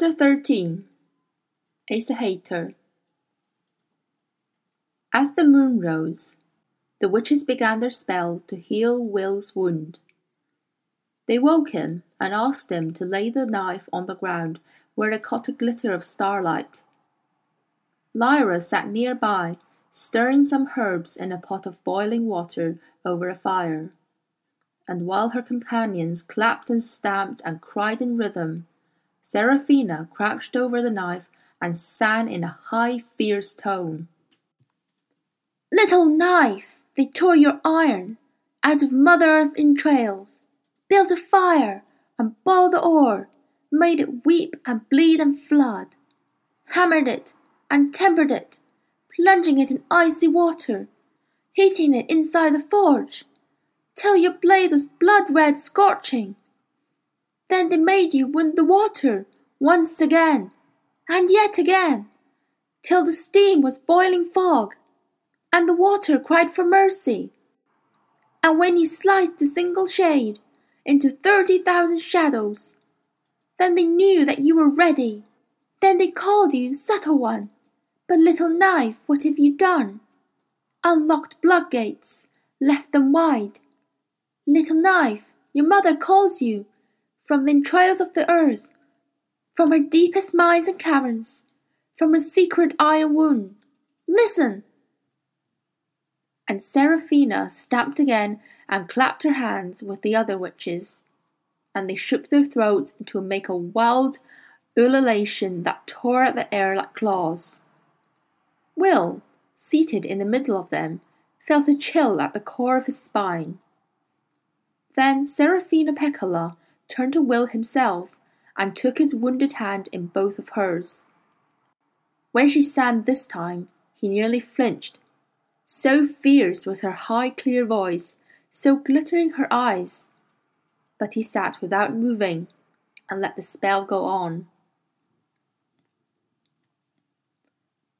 Chapter 13 Æsahættr As the moon rose, the witches began their spell to heal Will's wound. They woke him and asked him to lay the knife on the ground where it caught a glitter of starlight. Lyra sat near by, stirring some herbs in a pot of boiling water over a fire. And while her companions clapped and stamped and cried in rhythm, Seraphina crouched over the knife and sang in a high, fierce tone. Little knife, they tore your iron out of Mother Earth's entrails, built a fire and boiled the ore, made it weep and bleed and flood, hammered it and tempered it, plunging it in icy water, heating it inside the forge, till your blade was blood red scorching. Then they made you wound the water once again, and yet again, till the steam was boiling fog, and the water cried for mercy. And when you sliced the single shade into thirty thousand shadows, then they knew that you were ready. Then they called you subtle one. But little knife, what have you done? Unlocked blood gates, left them wide. Little knife, your mother calls you from the entrails of the earth, from her deepest mines and caverns, from her secret iron wound. Listen! And Seraphina stamped again and clapped her hands with the other witches, and they shook their throats to make a wild ululation that tore at the air like claws. Will, seated in the middle of them, felt a chill at the core of his spine. Then Seraphina Pekkala turned to Will himself and took his wounded hand in both of hers. When she sang this time, he nearly flinched. So fierce was her high, clear voice, so glittering her eyes. But he sat without moving and let the spell go on.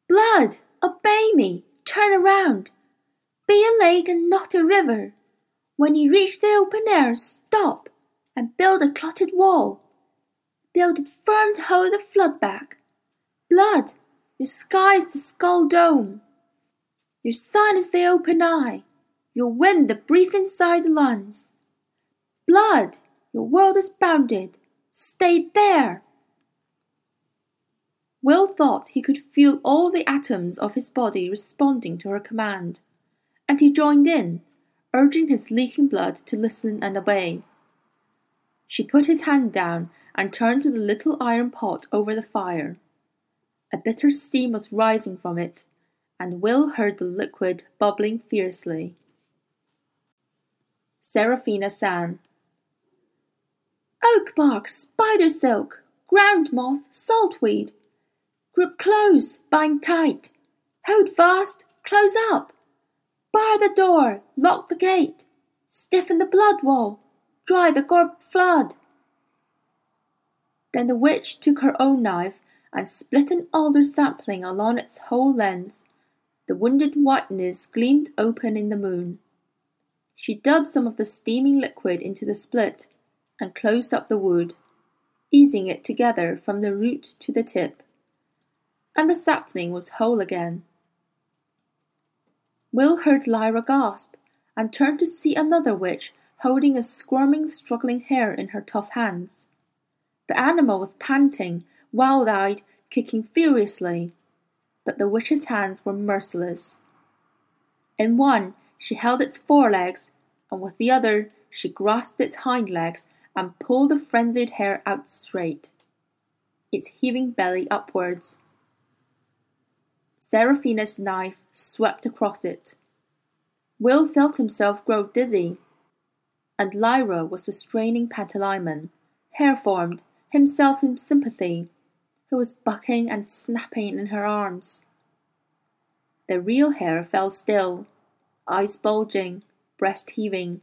Blood! Obey me! Turn around! Be a lake and not a river. When you reach the open air, stop and build a clotted wall. Build it firm to hold the flood back. Blood, your sky is the skull dome. Your sun is the open eye. Your wind the breath inside the lungs. Blood, your world is bounded. Stay there. Will thought he could feel all the atoms of his body responding to her command, and he joined in, urging his leaking blood to listen and obey. She put his hand down and turned to the little iron pot over the fire. A bitter steam was rising from it, and Will heard the liquid bubbling fiercely. Seraphina sang. Oak bark, spider silk, ground moth, saltweed, Grip close, bind tight. Hold fast, close up. Bar the door, lock the gate. Stiffen the blood wall, dry the gorb flood. Then the witch took her own knife and split an alder sapling along its whole length. The wounded whiteness gleamed open in the moon. She dubbed some of the steaming liquid into the split and closed up the wood, easing it together from the root to the tip and the sapling was whole again. Will heard Lyra gasp and turned to see another witch holding a squirming, struggling hare in her tough hands. The animal was panting, wild eyed, kicking furiously, but the witch's hands were merciless. In one she held its forelegs, and with the other she grasped its hind legs and pulled the frenzied hare out straight, its heaving belly upwards. Seraphina's knife swept across it. Will felt himself grow dizzy, and Lyra was restraining Pantalaimon, hare formed, himself in sympathy, who was bucking and snapping in her arms. The real hare fell still, eyes bulging, breast heaving,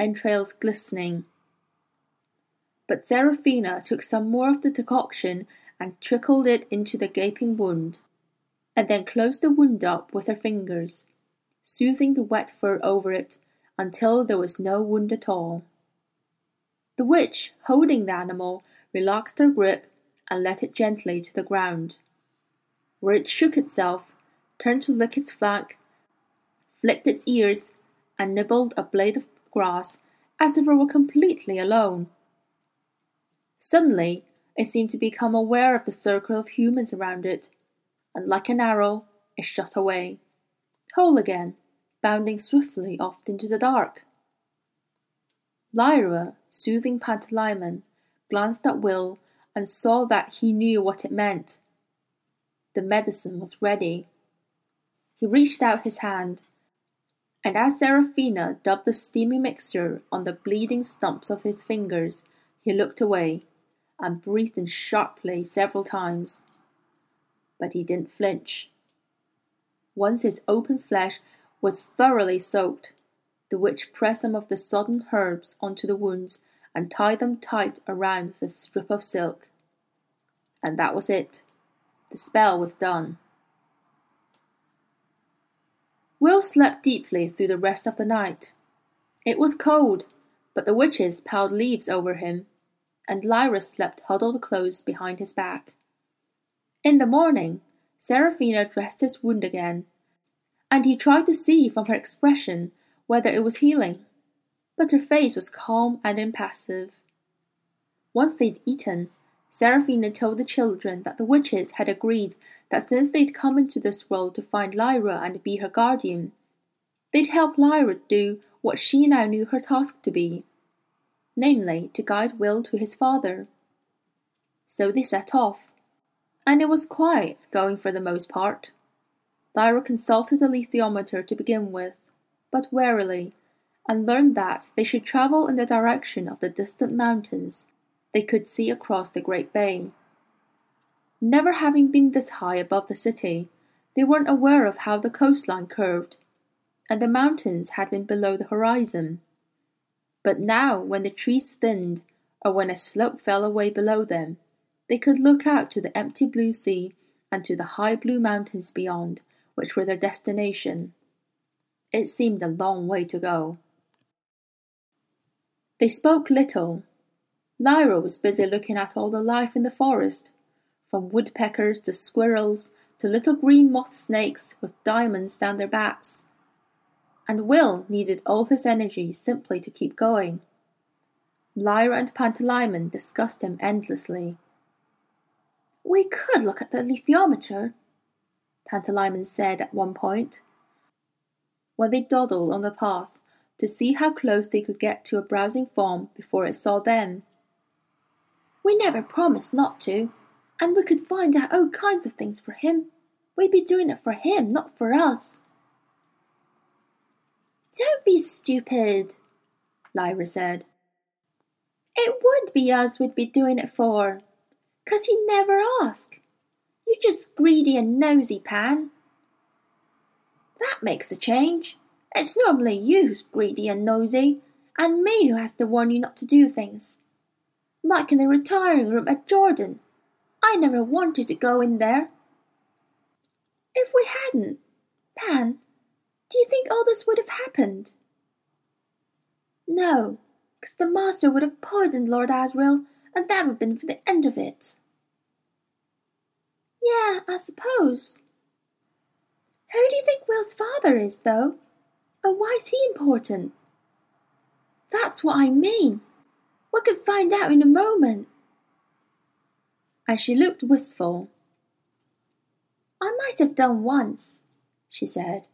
entrails glistening. But Seraphina took some more of the decoction and trickled it into the gaping wound and then closed the wound up with her fingers, soothing the wet fur over it until there was no wound at all. The witch, holding the animal, relaxed her grip and let it gently to the ground, where it shook itself, turned to lick its flank, flicked its ears, and nibbled a blade of grass as if it were completely alone. Suddenly, it seemed to become aware of the circle of humans around it, and like an arrow, it shot away, whole again, bounding swiftly off into the dark. Lyra, soothing Pantalaimon, glanced at Will and saw that he knew what it meant. The medicine was ready. He reached out his hand, and as Seraphina dabbed the steamy mixture on the bleeding stumps of his fingers, he looked away and breathed in sharply several times. But he didn't flinch. Once his open flesh was thoroughly soaked, the witch pressed some of the sodden herbs onto the wounds and tied them tight around with a strip of silk. And that was it. The spell was done. Will slept deeply through the rest of the night. It was cold, but the witches piled leaves over him, and Lyra slept huddled close behind his back. In the morning, Seraphina dressed his wound again, and he tried to see from her expression whether it was healing, but her face was calm and impassive. Once they'd eaten, Seraphina told the children that the witches had agreed that since they'd come into this world to find Lyra and be her guardian, they'd help Lyra do what she now knew her task to be, namely, to guide Will to his father. So they set off, and it was quiet going for the most part. Lyra consulted the alethiometer to begin with, but warily, and learned that they should travel in the direction of the distant mountains they could see across the Great Bay. Never having been this high above the city, they weren't aware of how the coastline curved, and the mountains had been below the horizon. But now, when the trees thinned, or when a slope fell away below them, they could look out to the empty blue sea and to the high blue mountains beyond, which were their destination. It seemed a long way to go. They spoke little. Lyra was busy looking at all the life in the forest, from woodpeckers to squirrels to little green moth snakes with diamonds down their backs. And Will needed all his energy simply to keep going. Lyra and Pantalaimon discussed him endlessly. We could look at the alethiometer, Pantalaimon said at one point when they dawdled on the pass to see how close they could get to a browsing form before it saw them. We never promised not to, and we could find out all kinds of things for him. We'd be doing it for him, not for us. Don't be stupid, Lyra said. It would be us we'd be doing it for, 'cause he never asked. You're just greedy and nosy, Pan. That makes a change. It's normally you who's greedy and nosy, and me who has to warn you not to do things. Like in the retiring room at Jordan. I never wanted to go in there. If we hadn't, Pan, do you think all this would have happened? No, because the master would have poisoned Lord Asriel, and that would have been for the end of it. Yeah, I suppose. Who do you think Will's father is, though? And why is he important? That's what I mean. We could find out in a moment. And she looked wistful. I might have done once, she said.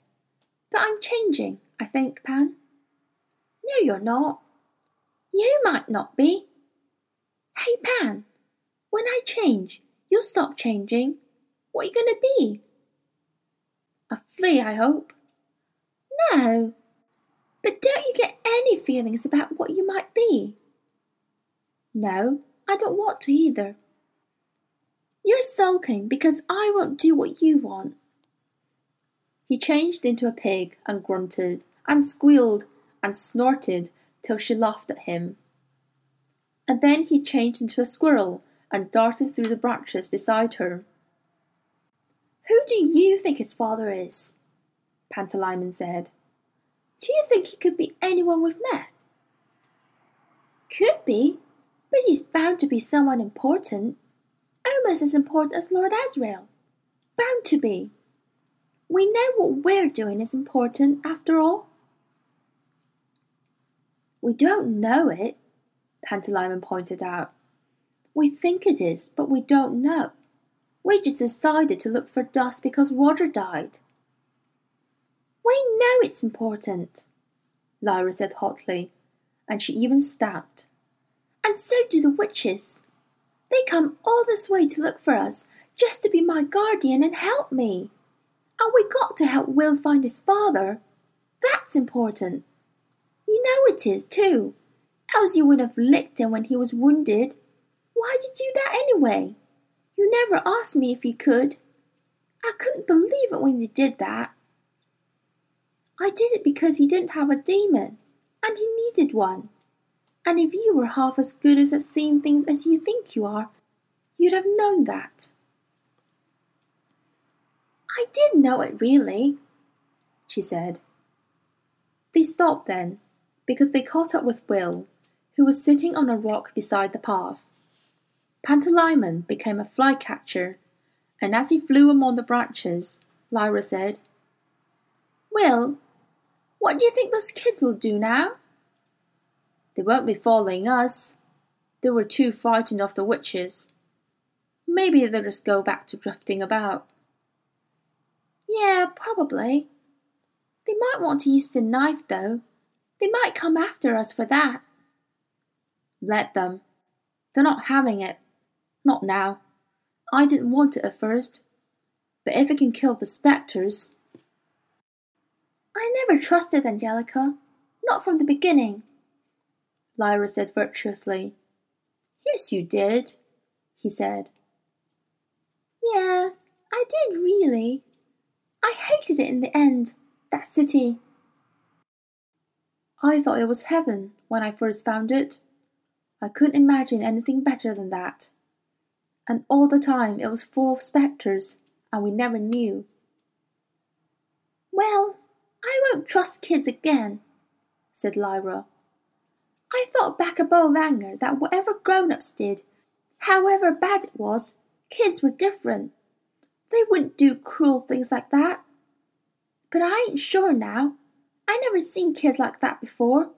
But I'm changing, I think, Pan. No, you're not. You might not be. Hey, Pan, when I change, you'll stop changing. What are you going to be? A flea, I hope. No. But don't you get any feelings about what you might be? No, I don't want to either. You're sulking because I won't do what you want. He changed into a pig and grunted and squealed and snorted till she laughed at him. And then he changed into a squirrel and darted through the branches beside her. Who do you think his father is? Pantalaimon said. Do you think he could be anyone we've met? Could be, but he's bound to be someone important. almost as important as Lord Asriel. Bound to be. We know what we're doing is important, after all. We don't know it, Pantalaimon pointed out. We think it is, but we don't know. We just decided to look for dust because Roger died. We know it's important, Lyra said hotly, and she even stamped. And so do the witches. They come all this way to look for us, just to be my guardian and help me. And we got to help Will find his father. That's important. You know it is, too. Else you would have licked him when he was wounded. Why did you do that anyway? You never asked me if you could. I couldn't believe it when you did that. I did it because he didn't have a demon, and he needed one. And if you were half as good as at seeing things as you think you are, you'd have known that. I did know it, really, she said. They stopped then, because they caught up with Will, who was sitting on a rock beside the path. Pantalaimon became a flycatcher, and as he flew among the branches, Lyra said, Will, what do you think those kids will do now? They won't be following us. They were too frightened of the witches. Maybe they'll just go back to drifting about. Yeah, probably. They might want to use the knife, though. They might come after us for that. Let them. They're not having it. Not now. I didn't want it at first. But if it can kill the spectres. I never trusted Angelica. Not from the beginning. Lyra said virtuously. Yes, you did, he said. Yeah, I did really. I hated it in the end, that city. I thought it was heaven when I first found it. I couldn't imagine anything better than that. And all the time it was full of spectres, and we never knew. Well, I won't trust kids again, said Lyra. I thought back above anger that whatever grown ups did, however bad it was, kids were different. They wouldn't do cruel things like that. But I ain't sure now. I never seen kids like that before,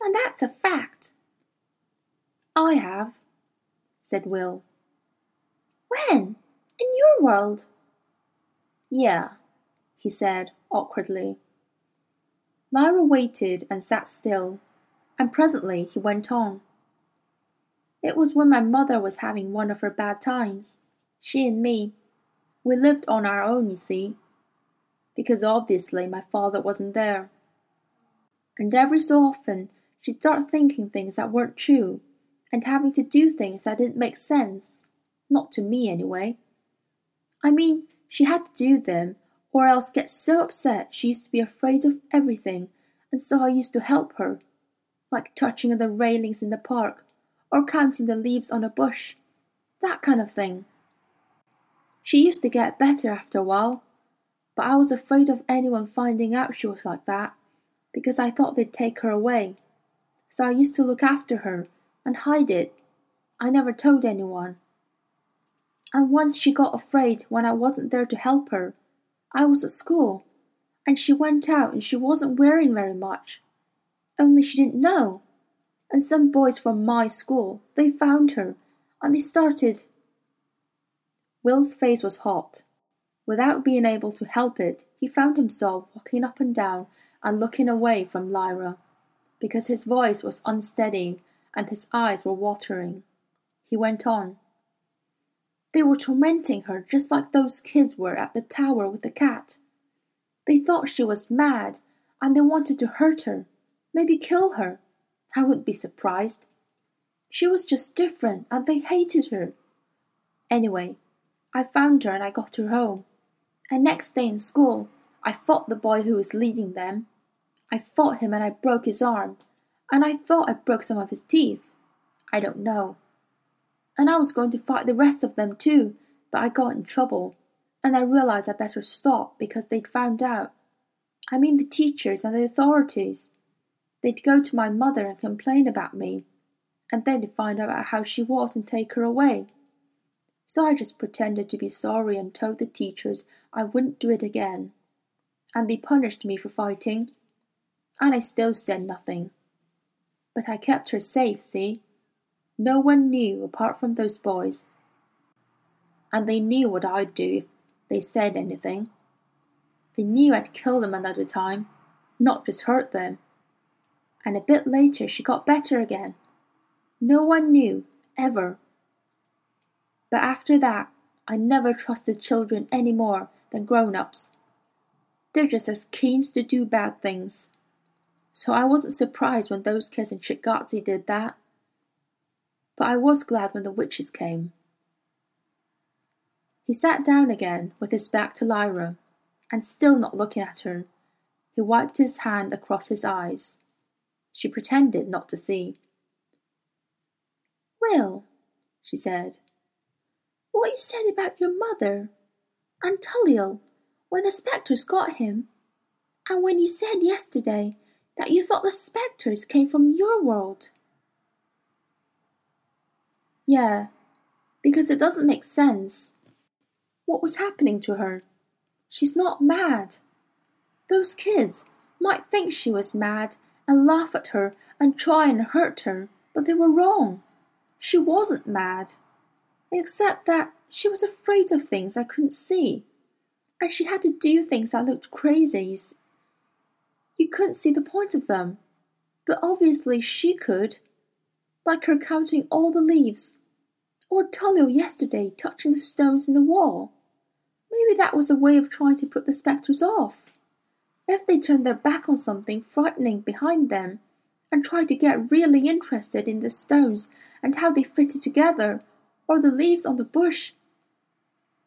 and that's a fact. I have, said Will. When? In your world? Yeah, he said awkwardly. Lyra waited and sat still, and presently he went on. It was when my mother was having one of her bad times. She and me. We lived on our own, you see, because obviously my father wasn't there. And every so often she'd start thinking things that weren't true and having to do things that didn't make sense. Not to me, anyway. I mean, she had to do them, or else get so upset she used to be afraid of everything, and so I used to help her, like touching the railings in the park, or counting the leaves on a bush, that kind of thing. She used to get better after a while, but I was afraid of anyone finding out she was like that, because I thought they'd take her away. So I used to look after her and hide it. I never told anyone. And once she got afraid when I wasn't there to help her. I was at school, and she went out and she wasn't wearing very much. Only she didn't know. And some boys from my school, they found her, and they started. Will's face was hot. Without being able to help it, he found himself walking up and down and looking away from Lyra, because his voice was unsteady and his eyes were watering. He went on. They were tormenting her just like those kids were at the tower with the cat. They thought she was mad and they wanted to hurt her, maybe kill her. I wouldn't be surprised. She was just different and they hated her. Anyway, I found her and I got her home. And next day in school, I fought the boy who was leading them. I fought him and I broke his arm and I thought I broke some of his teeth. I don't know. And I was going to fight the rest of them too, but I got in trouble, and I realized I'd better stop because they'd found out. I mean the teachers and the authorities. They'd go to my mother and complain about me, and then they'd find out how she was and take her away. So I just pretended to be sorry and told the teachers I wouldn't do it again. And they punished me for fighting. And I still said nothing. But I kept her safe, see? No one knew apart from those boys. And they knew what I'd do if they said anything. They knew I'd kill them another time, not just hurt them. And a bit later she got better again. No one knew, ever. But after that, I never trusted children any more than grown ups. They're just as keen to do bad things. So I wasn't surprised when those kids in Ci'gazze did that. But I was glad when the witches came. He sat down again with his back to Lyra, and still not looking at her, he wiped his hand across his eyes. She pretended not to see. Will, she said, what you said about your mother and Tullio when the spectres got him, and when you said yesterday that you thought the spectres came from your world. Yeah, because it doesn't make sense. What was happening to her? She's not mad. Those kids might think she was mad and laugh at her and try and hurt her, but they were wrong. She wasn't mad, except that she was afraid of things I couldn't see, and she had to do things that looked crazy. You couldn't see the point of them, but obviously she could, like her counting all the leaves, or Tullio yesterday touching the stones in the wall. Maybe that was a way of trying to put the spectres off. If they turned their back on something frightening behind them, and tried to get really interested in the stones and how they fitted together, or the leaves on the bush.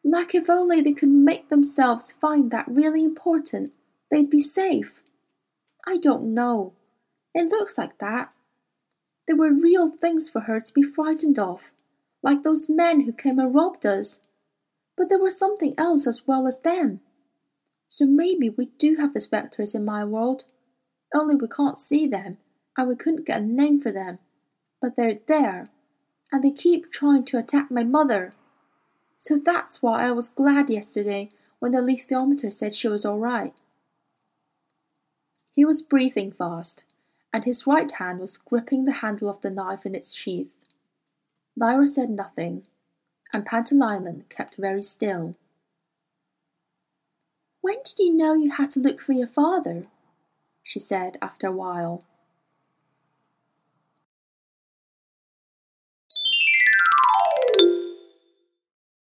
Like if only they could make themselves find that really important, they'd be safe. I don't know. It looks like that. There were real things for her to be frightened of, like those men who came and robbed us. But there was something else as well as them. So maybe we do have the spectres in my world, only we can't see them, and we couldn't get a name for them. But they're there, and they keep trying to attack my mother. So that's why I was glad yesterday when the alethiometer said she was all right. He was breathing fast, and his right hand was gripping the handle of the knife in its sheath. Lyra said nothing, and Pantalaimon kept very still. When did you know you had to look for your father? she said after a while.